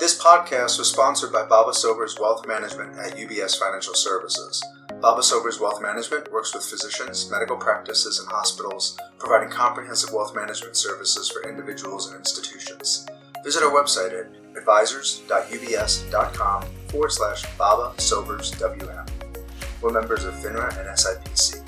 This podcast was sponsored by Baba Sobers Wealth Management at UBS Financial Services. Baba Sobers Wealth Management works with physicians, medical practices, and hospitals, providing comprehensive wealth management services for individuals and institutions. Visit our website at advisors.ubs.com forward slash Baba Sobers WM. We're members of FINRA and SIPC.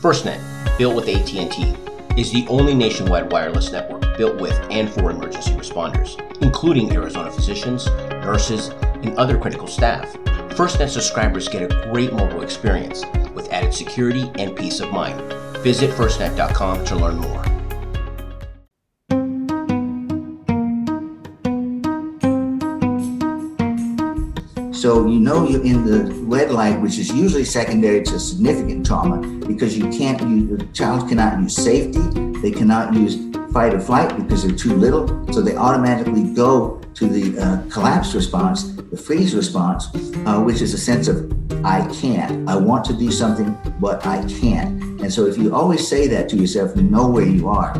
FirstNet, built with AT&T, is the only nationwide wireless network built with and for emergency responders, including Arizona physicians, nurses, and other critical staff. FirstNet subscribers get a great mobile experience with added security and peace of mind. Visit firstnet.com to learn more. So you know you're in the red light, which is usually secondary to significant trauma, because you can't use the child cannot use safety, they cannot use fight or flight because they're too little, so they automatically go to the uh, collapse response, the freeze response, uh, which is a sense of I can't. I want to do something, but I can't. And so if you always say that to yourself, you know where you are.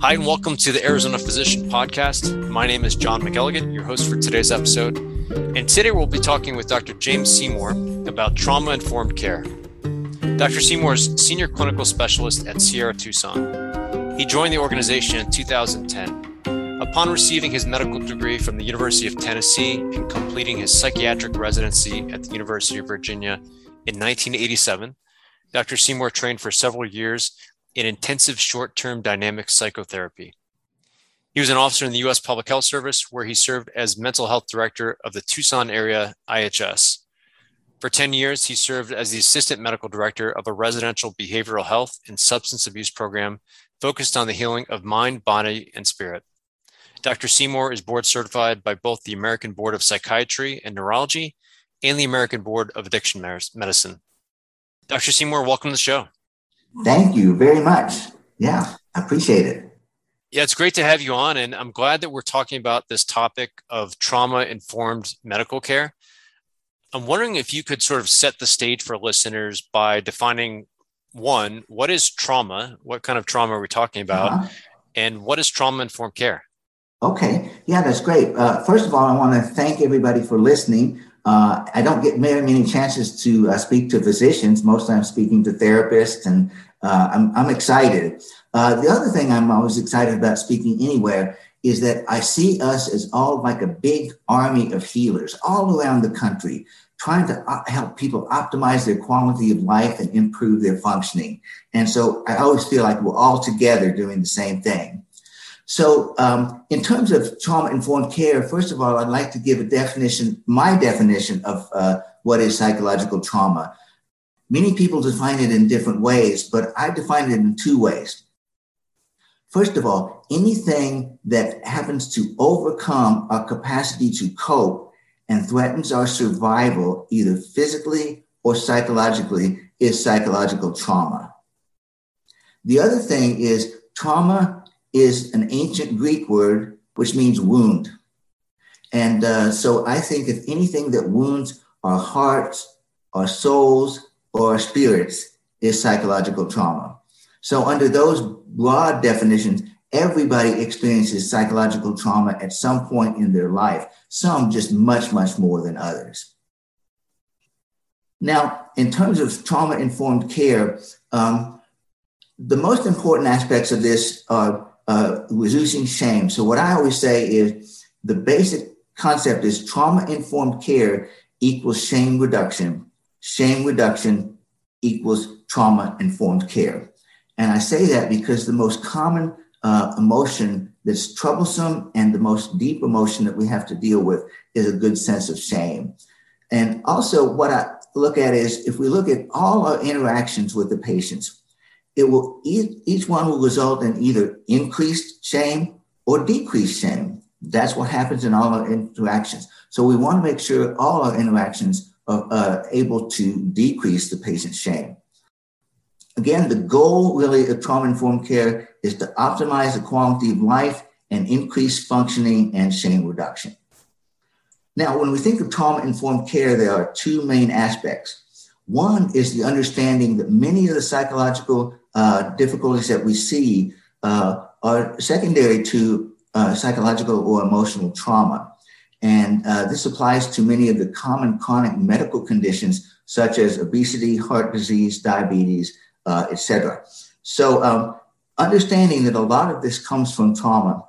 Hi, and welcome to the Arizona Physician Podcast. My name is John McElligott, your host for today's episode. And today we'll be talking with Dr. James Seymour about trauma informed care. Dr. Seymour is Senior Clinical Specialist at Sierra Tucson. He joined the organization in 2010. Upon receiving his medical degree from the University of Tennessee and completing his psychiatric residency at the University of Virginia in 1987, Dr. Seymour trained for several years in intensive short term dynamic psychotherapy. He was an officer in the U.S. Public Health Service, where he served as mental health director of the Tucson area IHS. For 10 years, he served as the assistant medical director of a residential behavioral health and substance abuse program focused on the healing of mind, body, and spirit. Dr. Seymour is board certified by both the American Board of Psychiatry and Neurology and the American Board of Addiction Medicine. Dr. Seymour, welcome to the show. Thank you very much. Yeah, I appreciate it. Yeah, it's great to have you on. And I'm glad that we're talking about this topic of trauma informed medical care. I'm wondering if you could sort of set the stage for listeners by defining one, what is trauma? What kind of trauma are we talking about? Uh-huh. And what is trauma informed care? Okay, yeah, that's great. Uh, first of all, I want to thank everybody for listening. Uh, I don't get very many chances to uh, speak to physicians. Most I'm speaking to therapists, and uh, I'm, I'm, excited. Uh, the other thing I'm always excited about speaking anywhere is that I see us as all like a big army of healers all around the country, trying to uh, help people optimize their quality of life and improve their functioning. And so I always feel like we're all together doing the same thing. So, um, in terms of trauma informed care, first of all, I'd like to give a definition, my definition of uh, what is psychological trauma. Many people define it in different ways, but I define it in two ways. First of all, anything that happens to overcome our capacity to cope and threatens our survival, either physically or psychologically, is psychological trauma. The other thing is trauma is an ancient Greek word which means wound. And uh, so I think if anything that wounds our hearts, our souls, or our spirits is psychological trauma. So, under those broad definitions, everybody experiences psychological trauma at some point in their life, some just much, much more than others. Now, in terms of trauma informed care, um, the most important aspects of this are uh, reducing shame. So, what I always say is the basic concept is trauma informed care equals shame reduction. Shame reduction equals trauma informed care. And I say that because the most common uh, emotion that's troublesome and the most deep emotion that we have to deal with is a good sense of shame. And also, what I look at is if we look at all our interactions with the patients, it will each one will result in either increased shame or decreased shame. That's what happens in all our interactions. So we want to make sure all our interactions are uh, able to decrease the patient's shame. Again, the goal really of trauma informed care is to optimize the quality of life and increase functioning and shame reduction. Now, when we think of trauma informed care, there are two main aspects. One is the understanding that many of the psychological uh, difficulties that we see uh, are secondary to uh, psychological or emotional trauma. And uh, this applies to many of the common chronic medical conditions such as obesity, heart disease, diabetes, uh, etc. So, um, understanding that a lot of this comes from trauma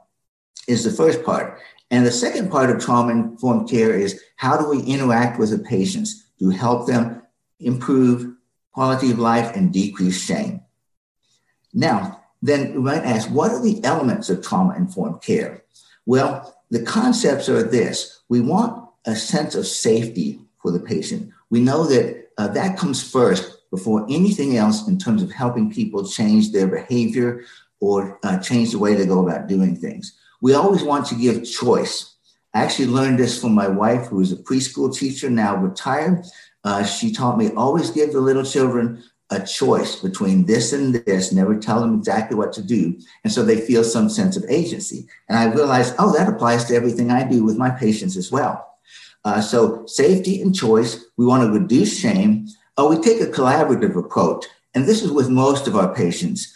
is the first part. And the second part of trauma informed care is how do we interact with the patients to help them improve quality of life and decrease shame? Now, then we might ask, what are the elements of trauma informed care? Well, the concepts are this we want a sense of safety for the patient. We know that uh, that comes first before anything else in terms of helping people change their behavior or uh, change the way they go about doing things. We always want to give choice. I actually learned this from my wife, who is a preschool teacher, now retired. Uh, she taught me always give the little children a choice between this and this, never tell them exactly what to do. And so they feel some sense of agency. And I realized, oh, that applies to everything I do with my patients as well. Uh, so safety and choice, we want to reduce shame. Uh, we take a collaborative approach. And this is with most of our patients.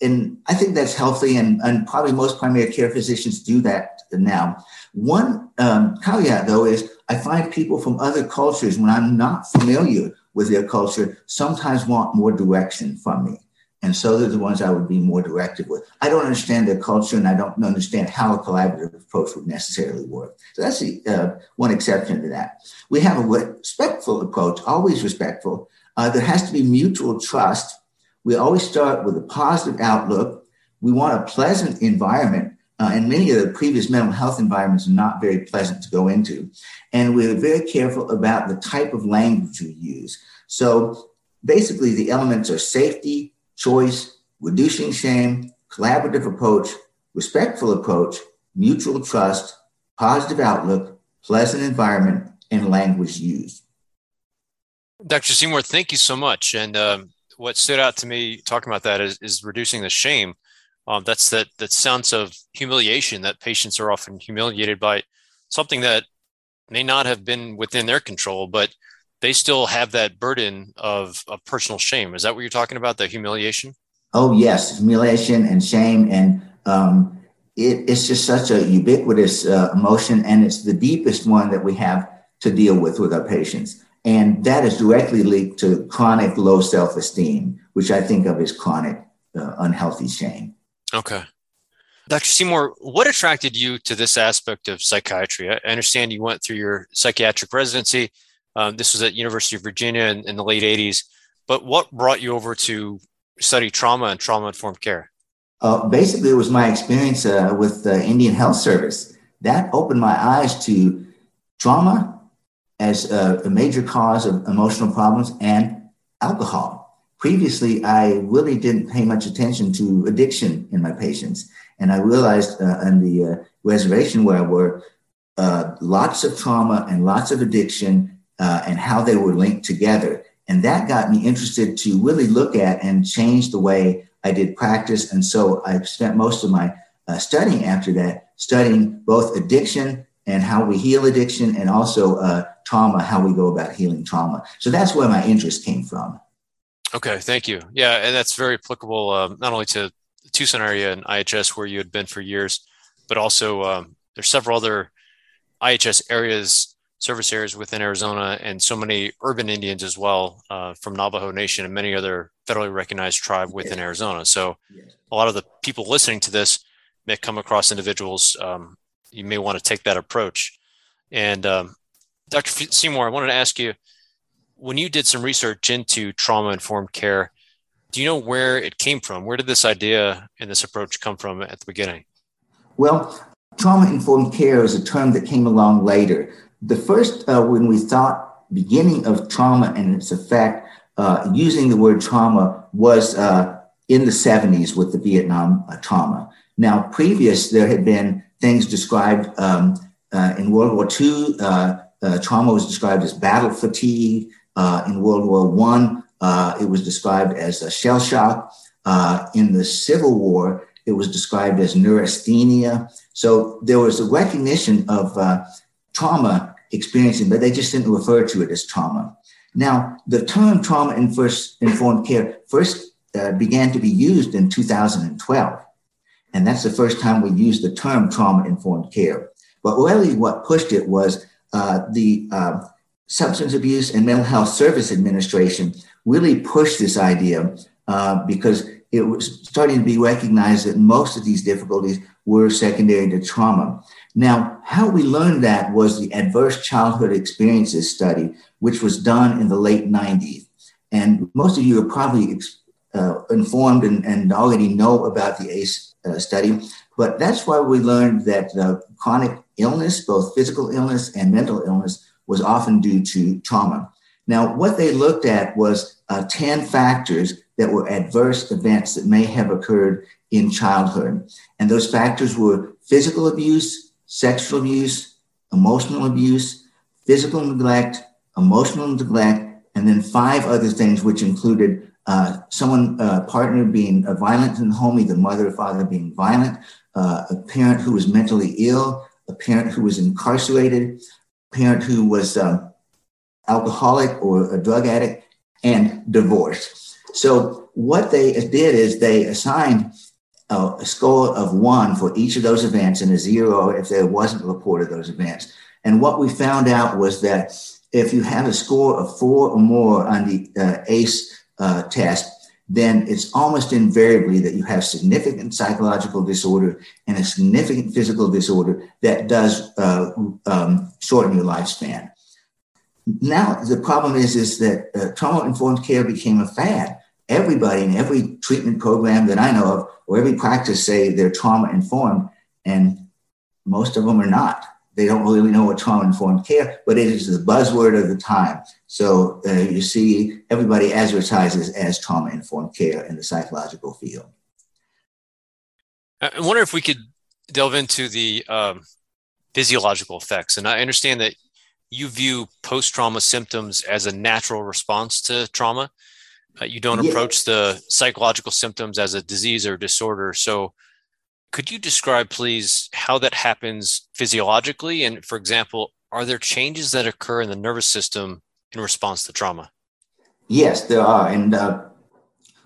And I think that's healthy, and, and probably most primary care physicians do that now. One um, caveat, though, is I find people from other cultures, when I'm not familiar with their culture sometimes want more direction from me. And so they're the ones I would be more directive with. I don't understand their culture and I don't understand how a collaborative approach would necessarily work. So that's the, uh, one exception to that. We have a respectful approach, always respectful. Uh, there has to be mutual trust. We always start with a positive outlook. We want a pleasant environment uh, and many of the previous mental health environments are not very pleasant to go into. And we're very careful about the type of language we use. So basically, the elements are safety, choice, reducing shame, collaborative approach, respectful approach, mutual trust, positive outlook, pleasant environment, and language used. Dr. Seymour, thank you so much. And um, what stood out to me talking about that is, is reducing the shame um, that's that that sense of humiliation that patients are often humiliated by something that may not have been within their control, but they still have that burden of, of personal shame. Is that what you're talking about? The humiliation? Oh yes, humiliation and shame, and um, it, it's just such a ubiquitous uh, emotion, and it's the deepest one that we have to deal with with our patients. And that is directly linked to chronic low self esteem, which I think of as chronic uh, unhealthy shame. Okay. Dr. Seymour, what attracted you to this aspect of psychiatry? I understand you went through your psychiatric residency. Um, this was at University of Virginia in, in, the late 80s. But what brought you over to study trauma and trauma-informed care? Uh, basically, it was my experience uh, with the Indian Health Service. That opened my eyes to trauma as a, a major cause of emotional problems and alcohol previously I really didn't pay much attention to addiction in my patients. And I realized uh, on the uh, reservation where I were uh, lots of trauma and lots of addiction uh, and how they were linked together. And that got me interested to really look at and change the way I did practice. And so I spent most of my uh, studying after that, studying both addiction and how we heal addiction and also uh, trauma, how we go about healing trauma. So that's where my interest came from. Okay, thank you. Yeah, and that's very applicable um, not only to the Tucson area and IHS where you had been for years, but also um, there's several other IHS areas, service areas within Arizona, and so many urban Indians as well uh, from Navajo Nation and many other federally recognized tribe within Arizona. So a lot of the people listening to this may come across individuals. Um, you may want to take that approach. And um, Dr. Seymour, I wanted to ask you when you did some research into trauma informed care, do you know where it came from? Where did this idea and this approach come from at the beginning? Well, trauma informed care is a term that came along later. The first, uh, when we thought beginning of trauma and its effect, uh, using the word trauma was uh, in the 70s with the Vietnam uh, trauma. Now, previous, there had been things described um, uh, in World War II. Uh, trauma was described as battle fatigue. In World War uh, it was described as a shell shock. In the Civil War, it was described as neurasthenia. So there was a recognition of uh, trauma experiencing, but they just didn't refer to it as trauma. Now, the term trauma informed care first uh, began to be used in 2012. And that's the first time we used the term trauma informed care. But really, what pushed it was uh, the uh, Substance Abuse and Mental Health Service Administration really pushed this idea uh, because it was starting to be recognized that most of these difficulties were secondary to trauma. Now, how we learned that was the Adverse Childhood Experiences Study, which was done in the late 90s. And most of you are probably uh, informed and, and, already know about the ACE uh, study, but that's why we learned that uh, chronic illness, both physical illness and mental illness, was often due to trauma. Now, what they looked at was uh, 10 factors that were adverse events that may have occurred in childhood. And those factors were physical abuse, sexual abuse, emotional abuse, physical neglect, emotional neglect, and then five other things, which included uh, someone, uh, partner being uh, violent in the home, either mother or father being violent, uh, a parent who was mentally ill, a parent who was incarcerated, a parent who was um, alcoholic or a drug addict, and divorce. So what they did is they assigned a, score of one for each of those events and a zero if there wasn't a report of those events. And what we found out was that if you have a score of four or more on the uh, ACE uh, test, then it's almost invariably that you have significant psychological disorder and a significant physical disorder that does uh, um, shorten your lifespan. Now the problem is is that uh, trauma informed care became a fad. Everybody in every treatment program that I know of, or every practice, say they're trauma informed, and most of them are not they don't really know what trauma informed care, but it is the buzzword of the time. So uh, you see, everybody advertises as trauma informed care in the psychological field. I wonder if we could delve into the um, physiological effects. And I understand that you view post trauma symptoms as a natural response to trauma. Uh, you don't yeah. approach the psychological symptoms as a disease or disorder. So, could you describe, please, how that happens physiologically? And for example, are there changes that occur in the nervous system in response to trauma? Yes, there are. And uh,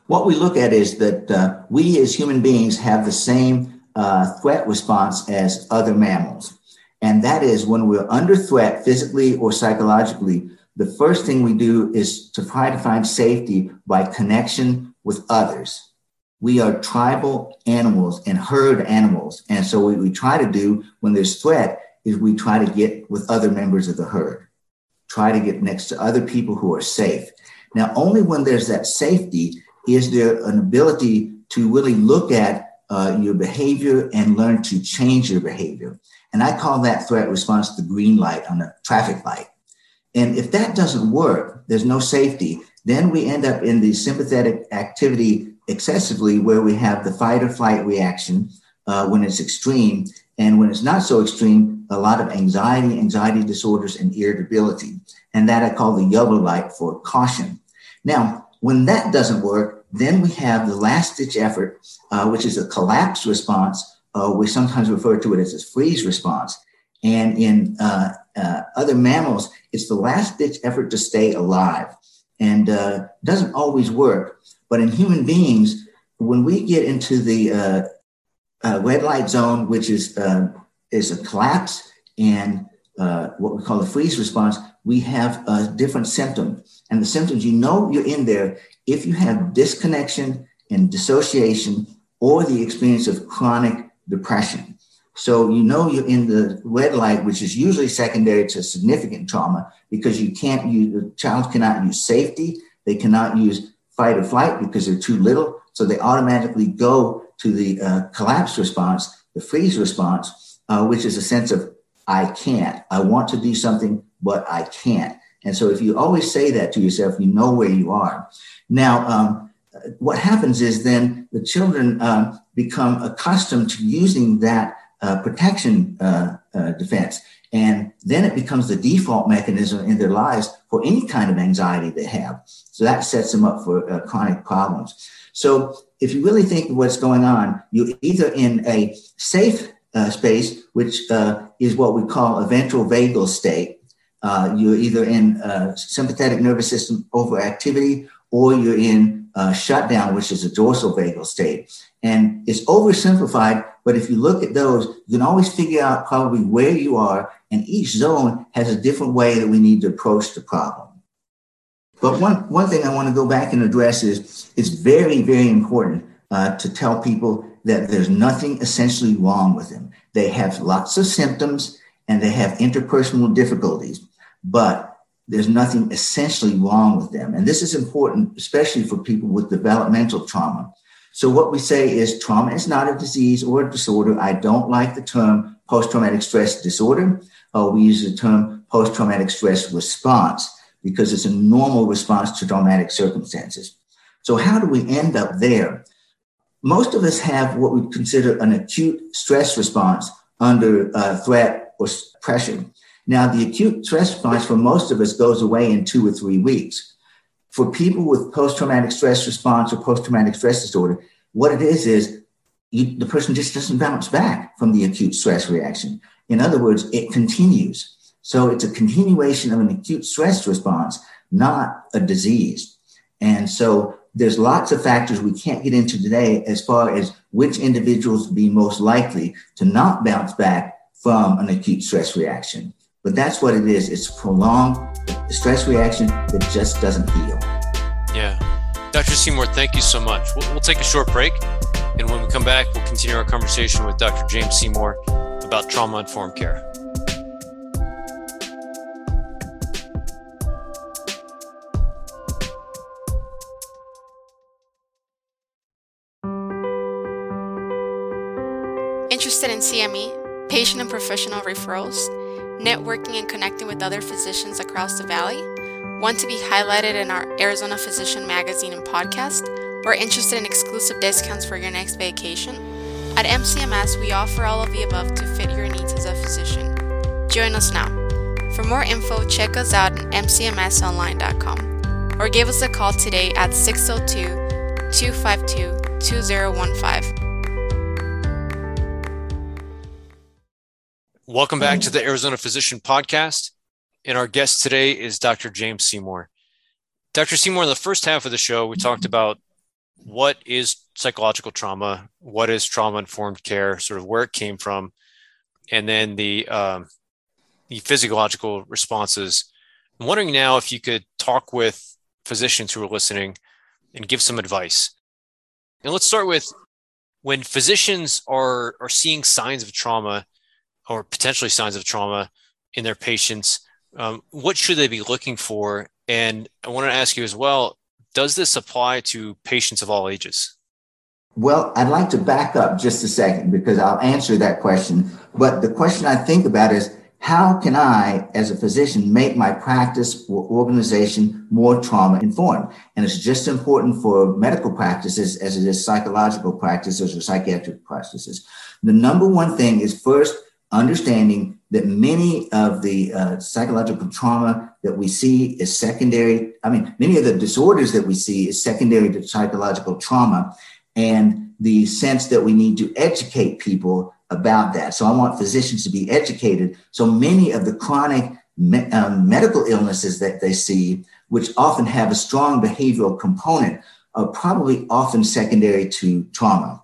what we look at is that uh, we as human beings have the same uh, threat response as other mammals. And that is when we're under threat physically or psychologically, the first thing we do is to try to find safety by connection with others we are tribal animals and herd animals. And so what we try to do when there's threat is we try to get with other members of the herd, try to get next to other people who are safe. Now, only when there's that safety is there an ability to really look at uh, your behavior and learn to change your behavior. And I call that threat response the green light on a traffic light. And if that doesn't work, there's no safety, then we end up in the sympathetic activity excessively where we have the fight or flight reaction uh, when it's extreme. And when it's not so extreme, a lot of anxiety, anxiety disorders, and irritability. And that I call the yellow light for caution. Now, when that doesn't work, then we have the last ditch effort, uh, which is a collapse response. Uh, we sometimes refer to it as a freeze response. And in uh, uh, other mammals, it's the last ditch effort to stay alive and uh, doesn't always work. But in human beings, when we get into the uh, uh, red light zone, which is uh, is a collapse and what we call a freeze response, we have a different symptom. And the symptoms, you know, you're in there if you have disconnection and dissociation or the experience of chronic depression. So you know you're in the red light, which is usually secondary to significant trauma because you can't use the child cannot use safety, they cannot use fight or flight because they're too little. So they automatically go to the uh, collapse response, the freeze response, uh, which is a sense of, I can't. I want to do something, but I can't. And so if you always say that to yourself, you know where you are. Now, um, what happens is then the children um, become accustomed to using that uh, protection uh, uh, defense. And then it becomes the default mechanism in their lives for any kind of anxiety they have. So that sets them up for uh, chronic problems. So if you really think of what's going on, you're either in a safe uh, space, which uh, is what we call a ventral vagal state. You're either in sympathetic nervous system overactivity or you're in shutdown, which is a dorsal vagal state. And it's oversimplified, but if you look at those, you can always figure out probably where you are, and each zone has a different way that we need to approach the problem. But one, one thing I want to go back and address is it's very, very important uh, to tell people that there's nothing essentially wrong with them. They have lots of symptoms and they have interpersonal difficulties, but there's nothing essentially wrong with them. And this is important, especially for people with developmental trauma. So what we say is trauma is not a disease or a disorder. I don't like the term post-traumatic stress disorder. Uh, we use the term post-traumatic stress response because it's a normal response to traumatic circumstances. So how do we end up there? Most of us have what we consider an acute stress response under uh, threat or pressure. Now, the acute stress response for most of us goes away in two or three weeks. For people with post-traumatic stress response or post-traumatic stress disorder, what it is is you, the person just doesn't bounce back from the acute stress reaction. In other words, it continues. So it's a continuation of an acute stress response, not a disease. And so there's lots of factors we can't get into today as far as which individuals be most likely to not bounce back from an acute stress reaction. But that's what it is. It's a prolonged stress reaction that just doesn't heal. Yeah. Dr. Seymour, thank you so much. We'll, we'll take a short break. And when we come back, we'll continue our conversation with Dr. James Seymour about trauma informed care. Interested in CME, patient and professional referrals, networking and connecting with other physicians across the valley? Want to be highlighted in our Arizona Physician magazine and podcast? Or interested in exclusive discounts for your next vacation? At MCMS, we offer all of the above to fit your needs as a physician. Join us now. For more info, check us out at mcmsonline.com or give us a call today at 602 252 2015. Welcome back to the Arizona Physician Podcast. And our guest today is Dr. James Seymour. Dr. Seymour, in the first half of the show, we talked about what is psychological trauma, what is trauma informed care, sort of where it came from, and then the, um, the physiological responses. I'm wondering now if you could talk with physicians who are listening and give some advice. And let's start with when physicians are, are seeing signs of trauma or potentially signs of trauma in their patients, um, what should they be looking for? And I want to ask you as well does this apply to patients of all ages? Well, I'd like to back up just a second because I'll answer that question. But the question I think about is how can I, as a physician, make my practice or organization more trauma informed? And it's just important for medical practices as it is psychological practices or psychiatric practices. The number one thing is first understanding that many of the uh, psychological trauma that we see is secondary. I mean, many of the disorders that we see is secondary to psychological trauma, and the sense that we need to educate people about that. So I want physicians to be educated. So many of the chronic me- um, medical illnesses that they see, which often have a strong behavioral component, are probably often secondary to trauma.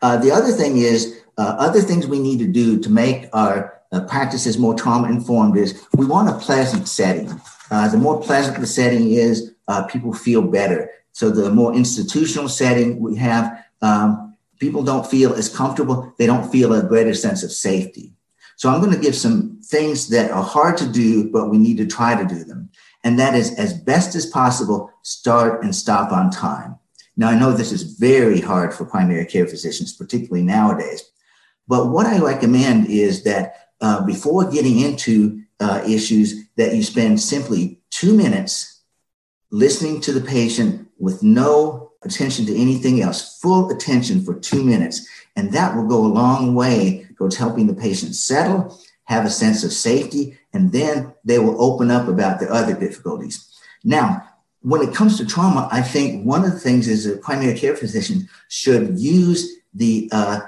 Uh, the other thing is uh, other things we need to do to make our uh, practices more trauma informed is we want a pleasant setting. Uh, the more pleasant the setting is, uh, people feel better. So the more institutional setting we have, um, people don't feel as comfortable. They don't feel a greater sense of safety. So I'm going to give some things that are hard to do, but we need to try to do them. And that is as best as possible, start and stop on time. Now, I know this is very hard for primary care physicians, particularly nowadays, but what I recommend is that uh, before getting into uh, issues, that you spend simply two minutes listening to the patient with no attention to anything else, full attention for two minutes. And that will go a long way towards helping the patient settle, have a sense of safety, and then they will open up about the other difficulties. Now, when it comes to trauma, I think one of the things is a primary care physician should use the uh,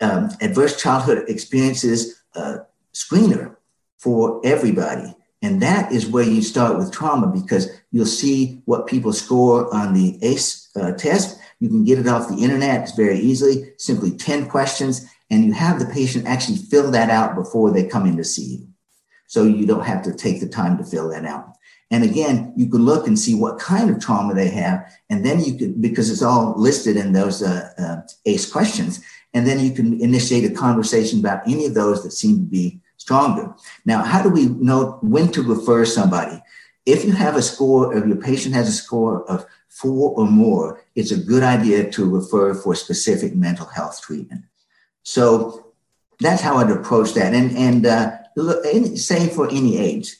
um, adverse childhood experiences uh, screener for everybody. And that is where you start with trauma because you'll see what people score on the ACE uh, test. You can get it off the internet it's very easily, simply 10 questions, and you have the patient actually fill that out before they come in to see you. So you don't have to take the time to fill that out. And again, you can look and see what kind of trauma they have. And then you could, because it's all listed in those uh, uh, ACE questions, and then you can initiate a conversation about any of those that seem to be stronger. Now, how do we know when to refer somebody? If you have a score, if your patient has a score of four or more, it's a good idea to refer for specific mental health treatment. So that's how I'd approach that. And, and uh, same for any age.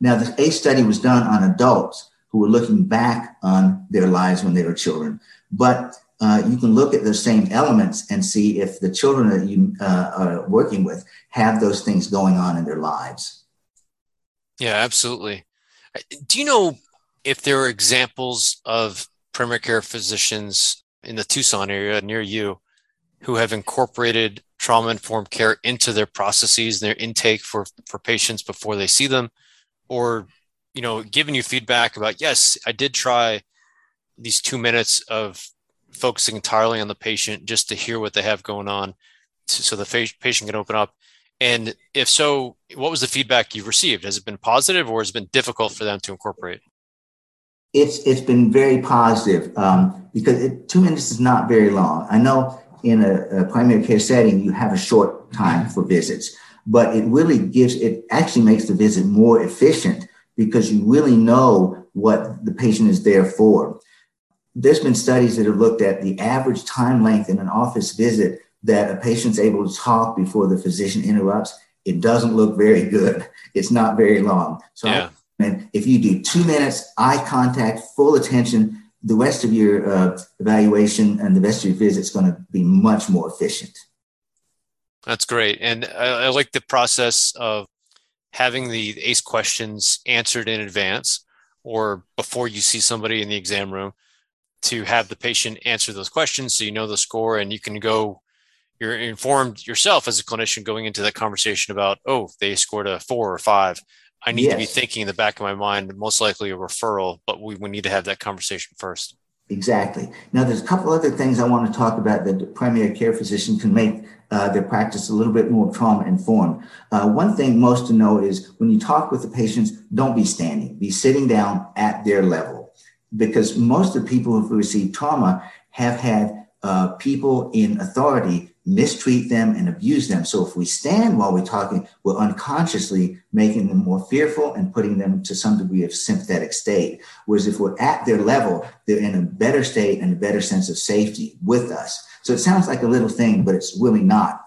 Now, the ACE study was done on adults who were looking back on their lives when they were children. But uh, you can look at the same elements and see if the children that you uh, are working with have those things going on in their lives. Yeah, absolutely. Uh, do you know if there are examples of primary care physicians in the Tucson area near you who have incorporated trauma informed care into their processes, their intake for, for patients before they see them, or you know, giving you feedback about yes, I did try these two minutes of focusing entirely on the patient just to hear what they have going on so the patient can open up. And if so what was the feedback you've received? Has it been positive or has it been difficult for them to incorporate? It's it's been very positive um, because it, two minutes is not very long. I know in a, a primary care setting you have a short time for visits but it really gives it actually makes the visit more efficient because you really know what the patient is there for there's been studies that have looked at the average time length in an office visit that a patient's able to talk before the physician interrupts. It doesn't look very good. It's not very long. So, yeah. and if you do two minutes, eye contact, full attention, the rest of your uh, evaluation and the rest of your visit is going to be much more efficient. That's great. And I, I like the process of having the ACE questions answered in advance or before you see somebody in the exam room to have the patient answer those questions so you know the score and you can go you're informed yourself as a clinician going into that conversation about oh they scored a four or five. I need yes. to be thinking in the back of my mind most likely a referral but we, we need to have that conversation first. Exactly. Now there's a couple other things i want to talk about that the primary care physician can make uh, their practice a little bit more trauma informed. Uh, one thing most to know is when you talk with the patients, don't be standing, be sitting down at their level because most of the people who receive trauma have had uh, people in authority mistreat them and abuse them. So if we stand while we're talking, we're unconsciously making them more fearful and putting them to some degree of sympathetic state. Whereas if we're at their level, they're in a better state and a better sense of safety with us. So it sounds like a little thing, but it's really not.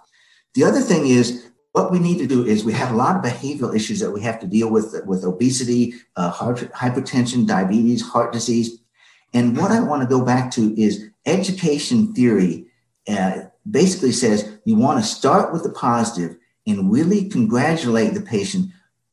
The other thing is what we need to do is we have a lot of behavioral issues that we have to deal with with obesity, uh, heart, hypertension, diabetes, heart disease. And what I want to go back to is education theory uh, basically says you want to start with the positive and really congratulate the patient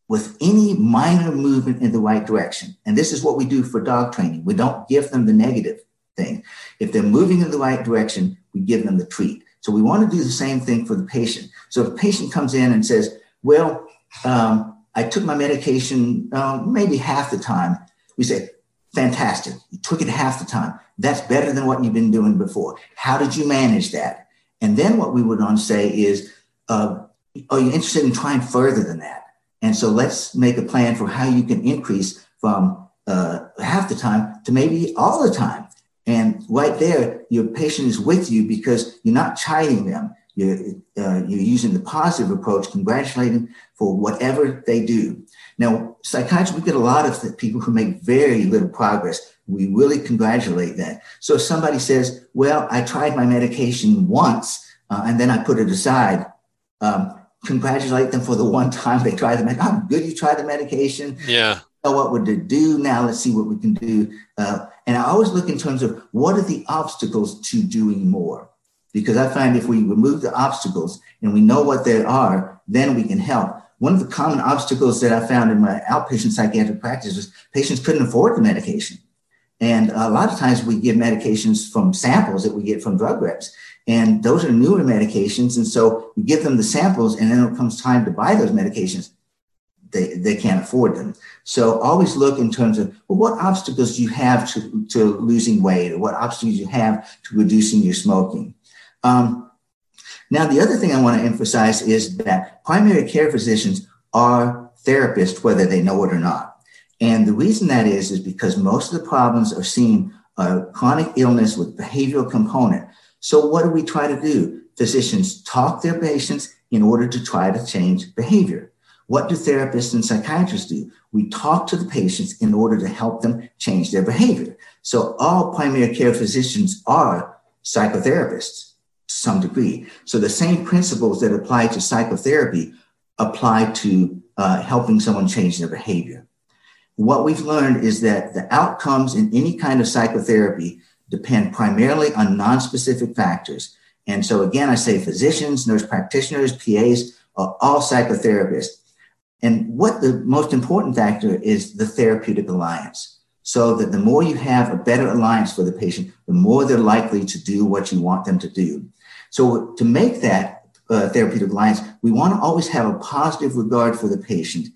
with any minor movement in the right direction. And this is what we do for dog training. We don't give them the negative thing. If they're moving in the right direction, we give them the treat. So we want to do the same thing for the patient. So if a patient comes in and says, well, um, I took my medication um, maybe half the time, we say, fantastic. You took it half the time. That's better than what you've been doing before. How did you manage that? And then what we would on say is, uh, are you interested in trying further than that? And so let's make a plan for how you can increase from uh, half the time to maybe all the time. And right there, your patient is with you because you're not chiding them. You're, uh, you're using the positive approach, congratulating for whatever they do. Now, psychiatry, we get a lot of people who make very little progress. We really congratulate that. So if somebody says, well, I tried my medication once uh, and then I put it aside, um, congratulate them for the one time they tried the medication. Oh, good you tried the medication. Yeah So what would it do now let's see what we can do uh, and i always look in terms of what are the obstacles to doing more? Because i find if we remove the obstacles and we know what they are then we can help. One of the common obstacles that i found in my outpatient psychiatric practice was patients couldn't afford the medication. And a lot of times we give medications from samples that we get from drug reps. And those are newer medications. And so we give them the samples and then it comes time to buy those medications they, they can't afford them. So always look in terms of well, what obstacles you have to, to losing weight or what obstacles you have to reducing your smoking. Um, now, the other thing I want to emphasize is that primary care physicians are therapists, whether they know it or not. And the reason that is, is because most of the problems are seen a chronic illness with behavioral component. So what do we try to do? Physicians talk their patients in order to try to change behavior. What do therapists and psychiatrists do? We talk to the patients in order to help them change their behavior. So all primary care physicians are psychotherapists to some degree. So the same principles that apply to psychotherapy apply to uh, helping someone change their behavior. What we've learned is that the outcomes in any kind of psychotherapy depend primarily on non-specific factors. And so again, I say physicians, nurse practitioners, PAs are all psychotherapists. And what the most important factor is the therapeutic alliance. So that the more you have a better alliance for the patient, the more they're likely to do what you want them to do. So to make that uh, therapeutic alliance, we want to always have a positive regard for the patient,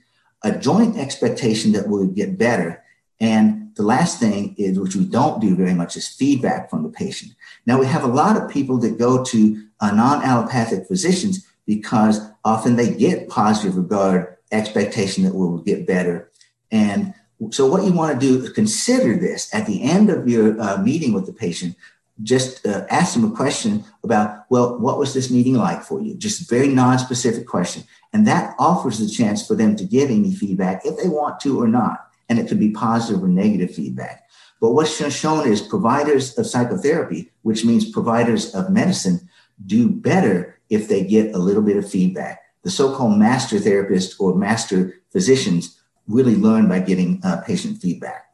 a joint expectation that we'll get better, and the last thing is, which we don't do very much, is feedback from the patient. Now, we have a lot of people that go to uh, non allopathic physicians because often they get positive regard, expectation that we'll get better. And so, what you want to do is consider this at the end of your uh, meeting with the patient. Just uh, ask them a question about, well, what was this meeting like for you? Just very non-specific question, and that offers the chance for them to give any feedback if they want to or not and it could be positive or negative feedback. But what's shown is providers of psychotherapy, which means providers of medicine, do better if they get a little bit of feedback. The so called master therapists or master physicians really learn by getting uh, patient feedback.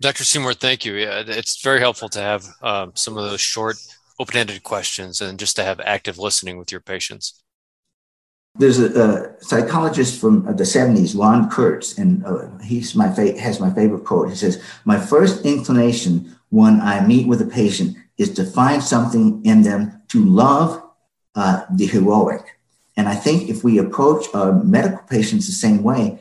Dr. Seymour, thank you. Yeah, it's very helpful to have um, some of those short, open ended questions and just to have active listening with your patients there's a, a, psychologist from the 70s, Ron Kurtz, and uh, he's my fa- has my favorite quote. He says, "My first inclination when I meet with a patient is to find something in them to love uh, the heroic." And I think if we approach our medical patients the same way,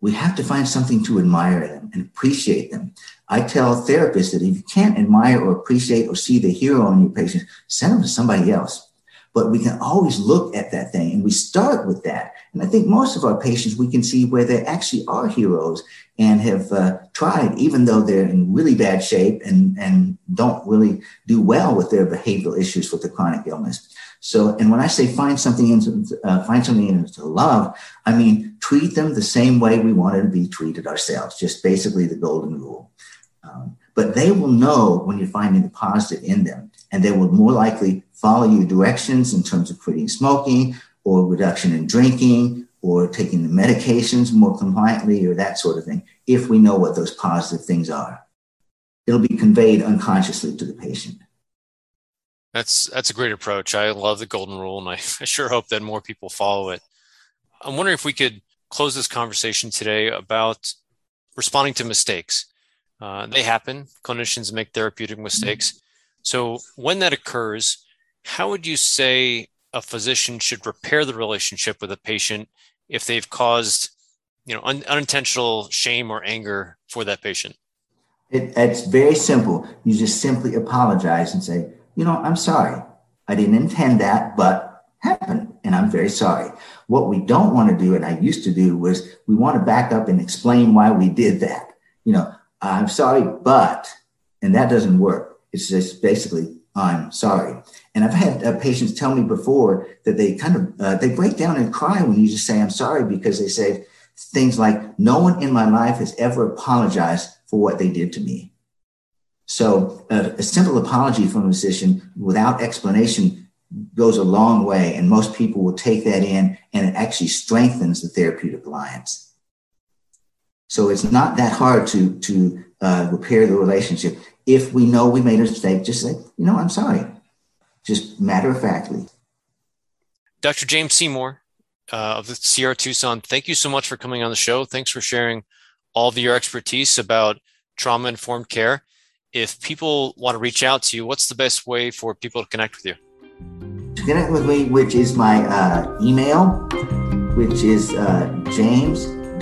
we have to find something to admire them and appreciate them. I tell therapists that if you can't admire or appreciate or see the hero in your patient, send them to somebody else but we can always look at that thing and we start with that. And I think most of our patients, we can see where they actually are heroes and have uh, tried, even though they're in really bad shape and, and don't really do well with their behavioral issues with the chronic illness. So, and when I say find something in, uh, find something in to love, I mean, treat them the same way we wanted to be treated ourselves, just basically the golden rule. Um, but they will know when you're finding the positive in them and they will more likely follow your directions in terms of quitting smoking or reduction in drinking or taking the medications more compliantly or that sort of thing, if we know what those positive things are. It'll be conveyed unconsciously to the patient. That's that's a great approach. I love the golden rule, and I, I sure hope that more people follow it. I'm wondering if we could close this conversation today about responding to mistakes. Uh, they happen. Clinicians make therapeutic mistakes. So when that occurs, how would you say a physician should repair the relationship with a patient if they've caused, you know, un- unintentional shame or anger for that patient? It, it's very simple. You just simply apologize and say, you know, I'm sorry. I didn't intend that, but happened, and I'm very sorry. What we don't want to do, and I used to do, was we want to back up and explain why we did that. You know, I'm sorry, but, and that doesn't work. It's just basically, I'm sorry. And I've had uh, patients tell me before that they kind of uh, they break down and cry when you just say I'm sorry because they say things like no one in my life has ever apologized for what they did to me. So a simple apology from a physician without explanation goes a long way, and most people will take that in, and it actually strengthens the therapeutic alliance. So it's not that hard to to uh, repair the relationship if we know we made a mistake. Just say, you know, I'm sorry just matter of factly. Dr. James Seymour uh, of the Sierra Tucson, thank you so much for coming on the show. Thanks for sharing all of your expertise about trauma informed care. If people want to reach out to you, what's the best way for people to connect with you? To connect with me, which is my uh, email, which is uh, james.seymour,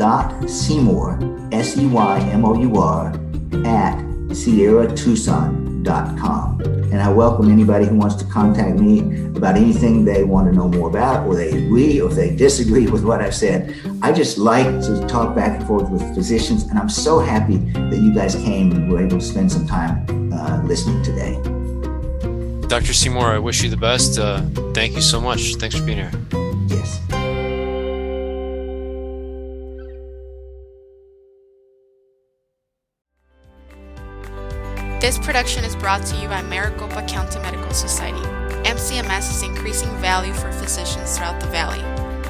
S E Y M O U R, at sierratucson.com. And I welcome anybody who wants to contact me about anything they want to know more about, or they agree, or they disagree with what I've said. I just like to talk back and forth with physicians, and I'm so happy that you guys came and were able to spend some time uh, listening today. Dr. Seymour, I wish you the best. Uh, thank you so much. Thanks for being here. Yes. This production is brought to you by Maricopa County Medical Society. MCMS is increasing value for physicians throughout the valley.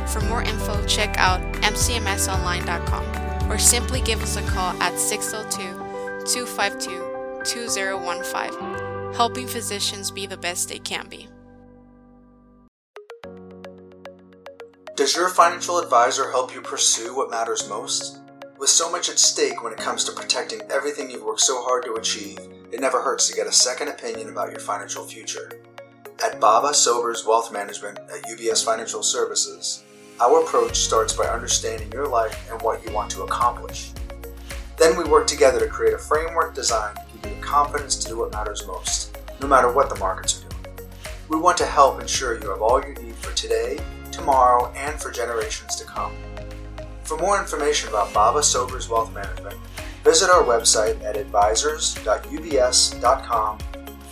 For more info, check out mcmsonline.com or simply give us a call at 602 252 2015, helping physicians be the best they can be. Does your financial advisor help you pursue what matters most? With so much at stake when it comes to protecting everything you've worked so hard to achieve, it never hurts to get a second opinion about your financial future. At Baba Sobers Wealth Management at UBS Financial Services, our approach starts by understanding your life and what you want to accomplish. Then we work together to create a framework designed to give you the confidence to do what matters most, no matter what the markets are doing. We want to help ensure you have all you need for today, tomorrow, and for generations to come. For more information about Baba Sobers Wealth Management, visit our website at advisors.ubs.com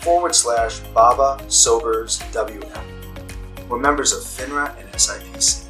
forward slash Baba Sobers WM. We're members of FINRA and SIPC.